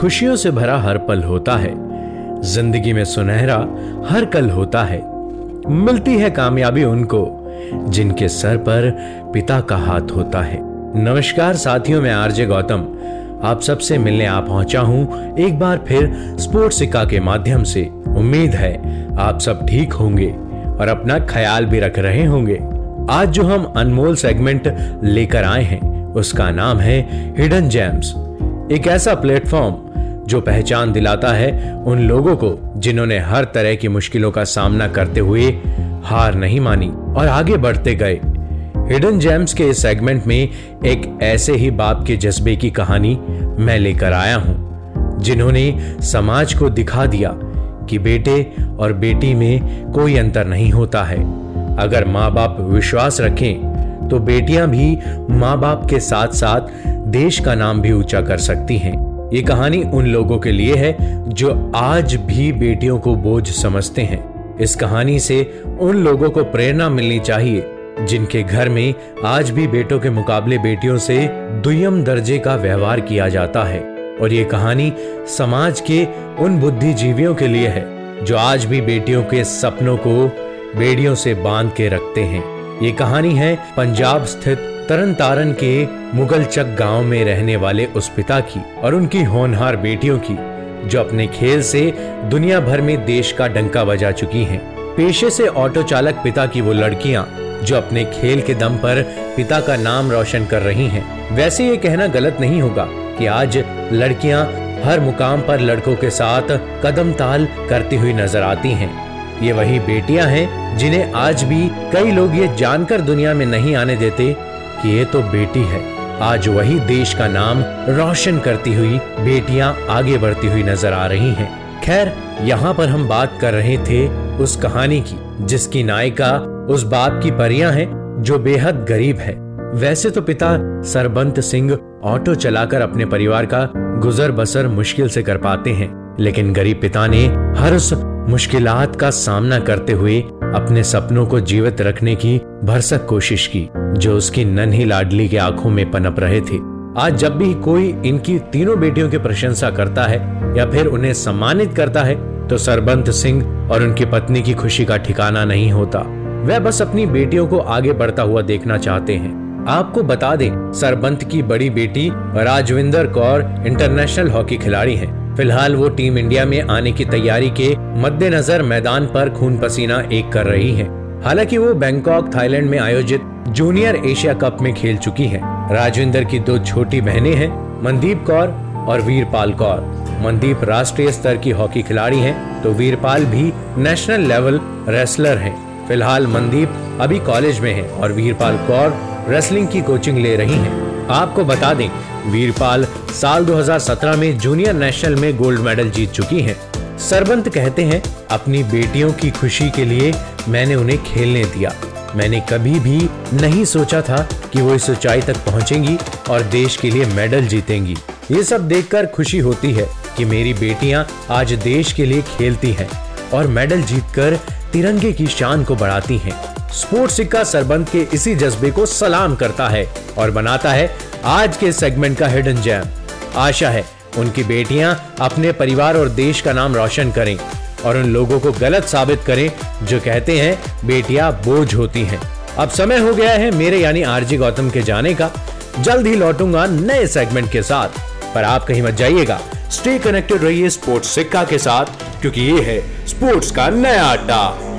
खुशियों से भरा हर पल होता है। ज़िंदगी में सुनहरा हर कल होता है। मिलती है कामयाबी उनको, जिनके सर पर पिता का हाथ होता है। नमस्कार साथियों, में आरजे गौतम। आप सबसे मिलने आ पहुँचा हूँ एक बार फिर स्पोर्ट्स सिक्का के माध्यम से। उम्मीद है आप सब ठीक होंगे और अपना ख्याल भी रख रहे होंगे। आज जो हम अनमोल सेगमेंट लेकर आए हैं, उसका नाम है हिडन जेम्स एक ऐसा प्लेटफॉर्म जो पहचान दिलाता है, उन लोगों को जिन्होंने हर तरह की मुश्किलों का सामना करते हुए हार नहीं मानी और आगे बढ़ते गए। हिडन जेम्स के इस सेगमेंट में एक ऐसे ही बाप के जज्बे की कहानी मैं लेकर आया हूँ, जिन्होंने समाज को दिखा दिया कि बेटे और बेटी में कोई अंतर नहीं होता है। अगर माँ बाप विश्वास रखें तो बेटियाँ भी माँ बाप के साथ साथ देश का नाम भी ऊँचा कर सकती हैं। ये कहानी उन लोगों के लिए है जो आज भी बेटियों को बोझ समझते हैं। इस कहानी से उन लोगों को प्रेरणा मिलनी चाहिए, जिनके घर में आज भी बेटों के मुकाबले बेटियों से दुयम दर्जे का व्यवहार किया जाता है। और ये कहानी समाज के उन बुद्धिजीवियों के लिए है, जो आज भी बेटियों के सपनों को बेड़ियों से बाँध के रखते हैं। ये कहानी है पंजाब स्थित तरन तारन के मुगलचक गाँव में रहने वाले उस पिता की और उनकी होनहार बेटियों की, जो अपने खेल से दुनिया भर में देश का डंका बजा चुकी हैं। पेशे से ऑटो चालक पिता की वो लड़कियाँ, जो अपने खेल के दम पर पिता का नाम रोशन कर रही हैं। वैसे ये कहना गलत नहीं होगा कि आज लड़कियाँ हर मुकाम पर लड़कों के साथ कदम ताल करती हुई नज़र आती हैं। ये वही बेटियाँ हैं जिन्हें आज भी कई लोग ये जानकर दुनिया में नहीं आने देते कि ये तो बेटी है आज वही देश का नाम रोशन करती हुई बेटियाँ आगे बढ़ती हुई नज़र आ रही हैं। खैर, यहाँ पर हम बात कर रहे थे उस कहानी की, जिसकी नायिका उस बाप की परियाँ हैं, जो बेहद गरीब है वैसे तो पिता सरबंत सिंह ऑटो चलाकर अपने परिवार का गुजर बसर मुश्किल से कर पाते हैं, लेकिन गरीब पिता ने हर उस मुश्किलात का सामना करते हुए अपने सपनों को जीवित रखने की भरसक कोशिश की, जो उसकी नन्ही लाडली के आँखों में पनप रहे थे। आज जब भी कोई इनकी तीनों बेटियों की प्रशंसा करता है, या फिर उन्हें सम्मानित करता है तो सरबंत सिंह और उनकी पत्नी की खुशी का ठिकाना नहीं होता। वह बस अपनी बेटियों को आगे बढ़ता हुआ देखना चाहते हैं। आपको बता दें सरबंत की बड़ी बेटी राजविंदर कौर इंटरनेशनल हॉकी खिलाड़ी हैं। फ़िलहाल वो टीम इंडिया में आने की तैयारी के मद्देनजर मैदान पर खून पसीना एक कर रही है हालाँकि वो बैंकॉक थाईलैंड में आयोजित जूनियर एशिया कप में खेल चुकी है राजविंदर की दो छोटी बहनें हैं मनदीप कौर और वीरपाल कौर मनदीप राष्ट्रीय स्तर की हॉकी खिलाड़ी हैं, तो वीरपाल भी नेशनल लेवल रेसलर हैं। फ़िलहाल मनदीप अभी कॉलेज में है और वीरपाल कौर रेसलिंग की कोचिंग ले रही हैं। आपको बता दें वीरपाल साल 2017 में जूनियर नेशनल में गोल्ड मेडल जीत चुकी हैं। सरबंत कहते हैं, अपनी बेटियों की खुशी के लिए मैंने उन्हें खेलने दिया। मैंने कभी भी नहीं सोचा था कि वो इस ऊंचाई तक पहुंचेंगी और देश के लिए मेडल जीतेंगी। ये सब देखकर खुशी होती है कि मेरी बेटियाँ आज देश के लिए खेलती हैं और मेडल जीतकर तिरंगे की शान को बढ़ाती हैं। स्पोर्ट्स सिक्का सरबंद के इसी जज्बे को सलाम करता है और बनाता है आज के सेगमेंट का हिडन जैम आशा है, उनकी बेटियाँ अपने परिवार और देश का नाम रोशन करें और उन लोगों को गलत साबित करें जो कहते हैं, बेटियाँ बोझ होती हैं। अब समय हो गया है मेरे यानी आरजी गौतम के जाने का। जल्द ही लौटूँगा नए सेगमेंट के साथ। पर आप कहीं मत जाइएगा। स्टे कनेक्टेड रहिए स्पोर्ट्स सिक्का के साथ, क्योंकि ये है स्पोर्ट्स का नया अड्डा।